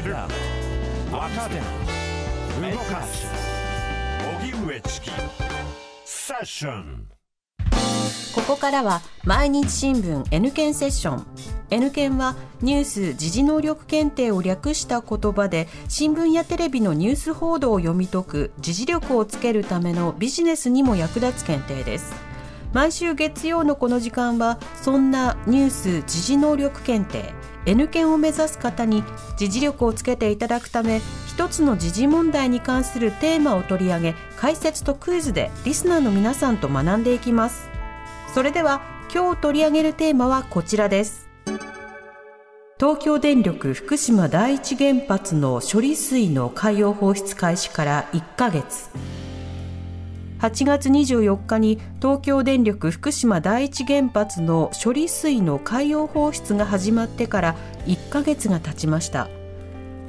知る。若手動かす。荻上チキ。セッション。ここからは毎日新聞 N 検セッション。N 検はニュース・時事能力検定を略した言葉で新聞やテレビのニュース報道を読み解く時事力をつけるためのビジネスにも役立つ検定です。毎週月曜のこの時間はそんなニュース・時事能力検定。N 検を目指す方に時事力をつけていただくため一つの時事問題に関するテーマを取り上げ解説とクイズでリスナーの皆さんと学んでいきます。それでは今日取り上げるテーマはこちらです。東京電力福島第一原発の処理水の海洋放出開始から1ヶ月。8月24日に東京電力福島第一原発の処理水の海洋放出が始まってから1ヶ月が経ちました。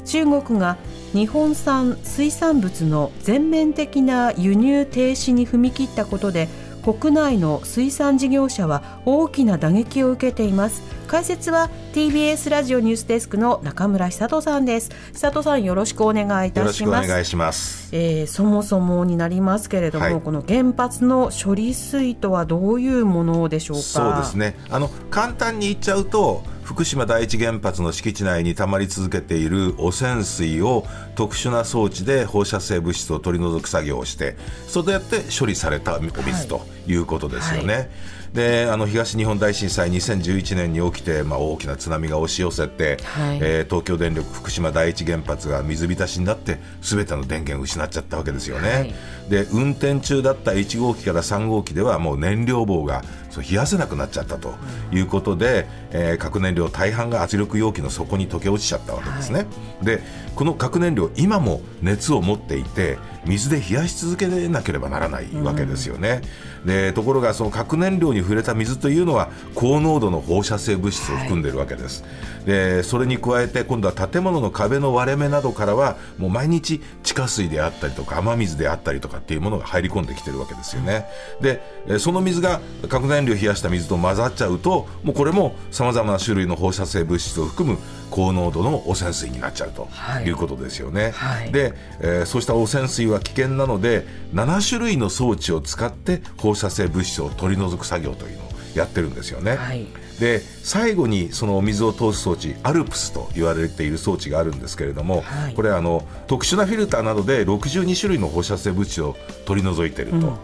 中国が日本産水産物の全面的な輸入停止に踏み切ったことで国内の水産事業者は大きな打撃を受けています。解説は TBS ラジオニュースデスクの中村久人さんです。久人さんよろしくお願いいたします。よろしくお願いします、えーそもそもになりますけれども、はい。この原発の処理水とはどういうものでしょうか？そうですね。あの簡単に言っちゃうと福島第一原発の敷地内に溜まり続けている汚染水を特殊な装置で放射性物質を取り除く作業をしてそれでやって処理されたお水と。いうことですよね。であの東日本大震災2011年に起きて、まあ、大きな津波が押し寄せて、はい。えー東京電力福島第一原発が水浸しになって全ての電源を失っちゃったわけですよね。はい。で運転中だった1号機から3号機ではもう燃料棒がそう冷やせなくなっちゃったとい。うことで、えー核燃料大半が圧力容器の底に溶け落ちちゃったわけですね、でこの核燃料今も熱を持っていて水で冷やし続けなければならないわけですよね、でところがその核燃料に触れた水というのは高濃度の放射性物質を含んでいるわけです、でそれに加えて今度は建物の壁の割れ目などからはもう毎日地下水であったりとか雨水であったりとかっていうものが入り込んできてるわけですよね。でえーその水が核燃料を冷やした水と混ざっちゃうともうこれもさまざまな種類の放射性物質を含む高濃度の汚染水になっちゃうとはい。いうことですよね。はい。で、えーそうした汚染水は危険なので7種類の装置を使って放射性物質を取り除く作業というのをやってるんですよね。はい。で最後にそのお水を通す装置アルプスと言われている装置があるんですけれども、はい。これはあの特殊なフィルターなどで62種類の放射性物質を取り除いていると、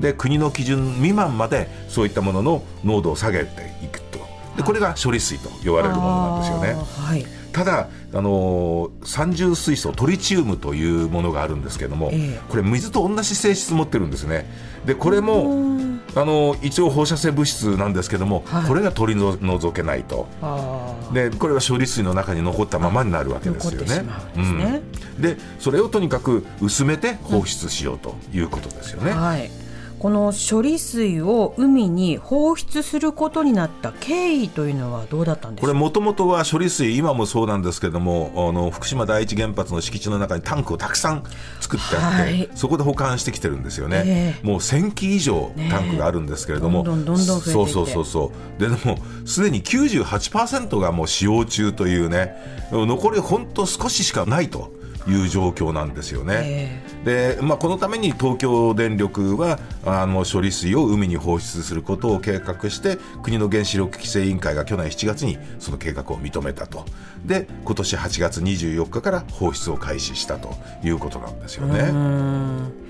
で国の基準未満までそういったものの濃度を下げていく。とでこれが処理水と呼ばれるものなんですよね。はい。ただ、あのー三重水素トリチウムというものがあるんですけれども、ええ。これ水と同じ性質持ってるんですね。でこれも、あのー一応放射性物質なんですけども、はい。これが取り除けないと。あでこれは処理水の中に残ったままになるわけですよね。ですね。うん。でそれをとにかく薄めて放出しようということですよね、ーはいこの処理水を海に放出することになった経緯というのはどうだったんでしょうこれもともとは処理水今もそうなんですけどもあの福島第一原発の敷地の中にタンクをたくさん作ってあって、はい。そこで保管してきてるんですよね、ええ。もう1000基以上タンクがあるんですけれども、どんどんどんどんそうそうそうそう。ででもすでに98%がもう使用中というね残り本当少ししかないという状況なんですよね。で、まあ、このために東京電力はあの処理水を海に放出することを計画して国の原子力規制委員会が去年7月にその計画を認めたとで今年8月24日から放出を開始したということなんですよね。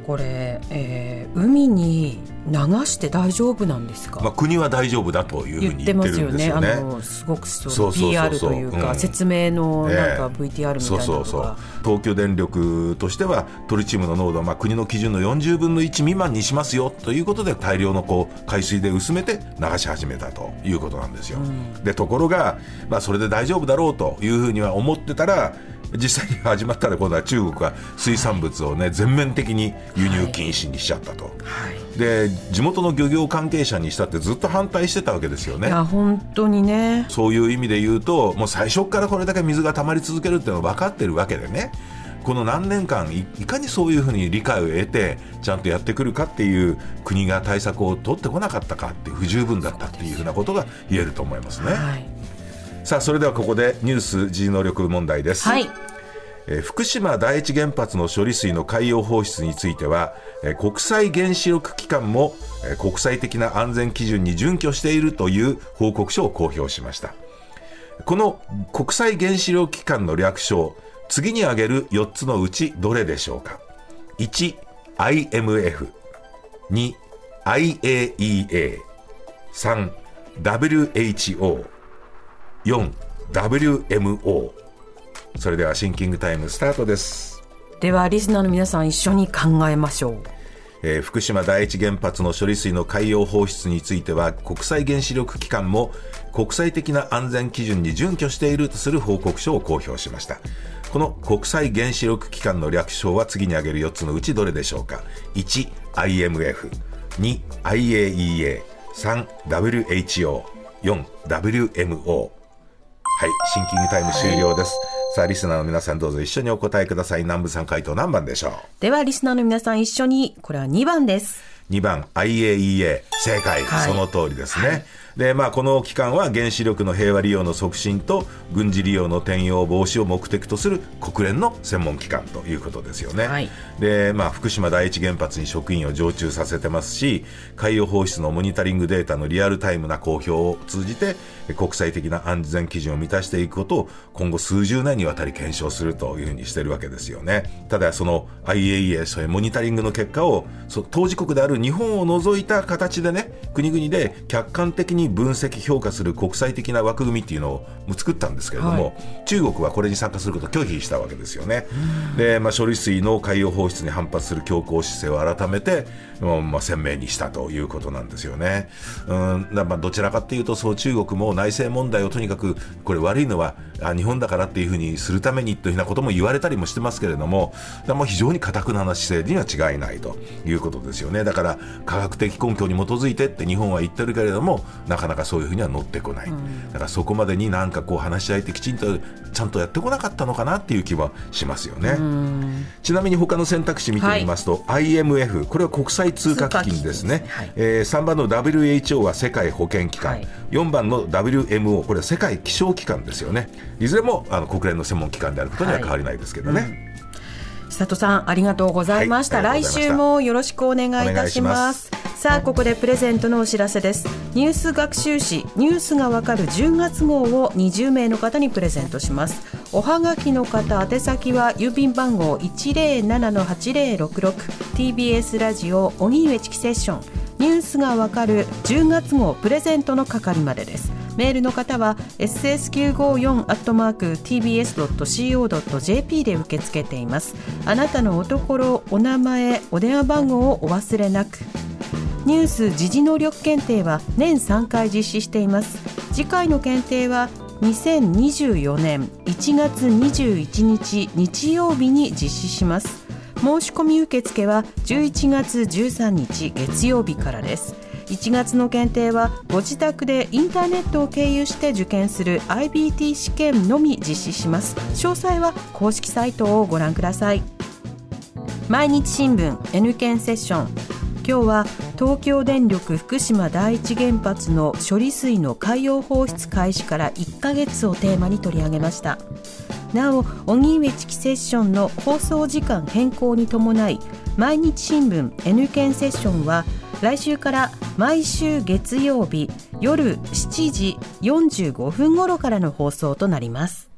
うんこれ、えー海に流して大丈夫なんですか、まあ、国は大丈夫だというふうに言ってるますよね。あんですよね。のすごくそそう PR というか、うん説明のなんかええ VTR みたいなのそうそうそう。東京電力としてはトリチウムの濃度はまあ国の基準の40分の1未満にしますよということで大量のこう海水で薄めて流し始めたということなんですよ。でところが、まあ、それで大丈夫だろうというふうには思ってたら実際に始まったら今度は中国が水産物をね全面的に輸入禁止にしちゃったと。で地元の漁業関係者にしたってずっと反対してたわけですよね。いや本当にね。そういう意味で言うともう最初からこれだけ水が溜まり続けるっていうのは分かってるわけでねこの何年間いいかにそういうふうに理解を得てちゃんとやってくるかっていう国が対策を取ってこなかったかって不十分だったっていうふうなことが言えると思いますね。はい。さあそれではここでニュース G 能力問題です、はい。え福島第一原発の処理水の海洋放出については、え国際原子力機関も、え国際的な安全基準に準拠しているという報告書を公表しました。この国際原子力機関の略称次に挙げる4つのうちどれでしょうか？1IMF2 IAEA3WHO WMO それではシンキングタイムスタートです。ではリスナーの皆さん一緒に考えましょう、えー、福島第一原発の処理水の海洋放出については国際原子力機関も国際的な安全基準に準拠しているとする報告書を公表しました。この国際原子力機関の略称は次に挙げる4つのうちどれでしょうか？1IMF2IAEA3WHO4WMO はい、シンキングタイム終了です。さあ、リスナーの皆さんどうぞ一緒にお答えください。南部さん回答何番でしょではリスナーの皆さん一緒にこれは2番ですう ?2 番、IAEA。正解。はいその通りですね。で、まあ、この機関は原子力の平和利用の促進と軍事利用の転用防止を目的とする国連の専門機関ということですよね。はいで、まあ、福島第一原発に職員を常駐させてますし、海洋放出のモニタリングデータのリアルタイムな公表を通じて、国際的な安全基準を満たしていくことを今後数十年にわたり検証するというふうにしてるわけですよね。ただ、その IAEA、そういうモニタリングの結果を、当事国である日本を除いた形でね、国々で客観的に分析、評価する国際的な枠組みっていうのを作ったんですけれども、中国はこれに参加することを拒否したわけですよね。で、まあ、処理水の海洋放出に反発する強硬姿勢を改めて、うんまあ、鮮明にしたということなんですよね。うん、だまあどちらかっていうと、そう中国も内政問題をとにかく、これ悪いのはあ日本だからっていうふうにするためにというふうなことも言われたりもしてますけれども、だもう非常に堅くなな姿勢には違いないということですよね。だから科学的根拠に基づいてって日本は言ってるけれども、なかなかそういうふうには乗ってこない。だからそこまでになんかこう話し合いってきちんとちゃんとやってこなかったのかなっていう気はしますよね。ちなみに他の選択肢見てみますと、IMF これは国際通貨基金ですね。はい。えー3番の WHO は世界保健機関、はい。4番の WMO これは世界気象機関ですよね。いずれもあの国連の専門機関であることには変わりないですけどね、佐藤さんありがとうございました、来はいありがとうございました。週もよろしくお願いいたします。さあここでプレゼントのお知らせです。ニュース学習誌ニュースがわかる10月号を20名の方にプレゼントします。おはがきの方宛先は郵便番号 107-8066TBS ラジオ荻上チキセッション。ニュースがわかる10月号プレゼントの係までですメールの方は ss954-tbs.co.jp で受け付けています。あなたのおところお名前お電話番号をお忘れなく。ニュース時事能力検定は年3回実施しています。次回の検定は2024年1月21日日曜日に実施します。申し込み受付は11月13日月曜日からです。1月の検定はご自宅でインターネットを経由して受験する IBT 試験のみ実施します。詳細は公式サイトをご覧ください。毎日新聞 N 検セッション。今日は東京電力福島第一原発の処理水の海洋放出開始から1ヶ月をテーマに取り上げました。なお荻上チキセッションの放送時間変更に伴い毎日新聞 N 検セッションは来週から毎週月曜日夜7時45分頃からの放送となります。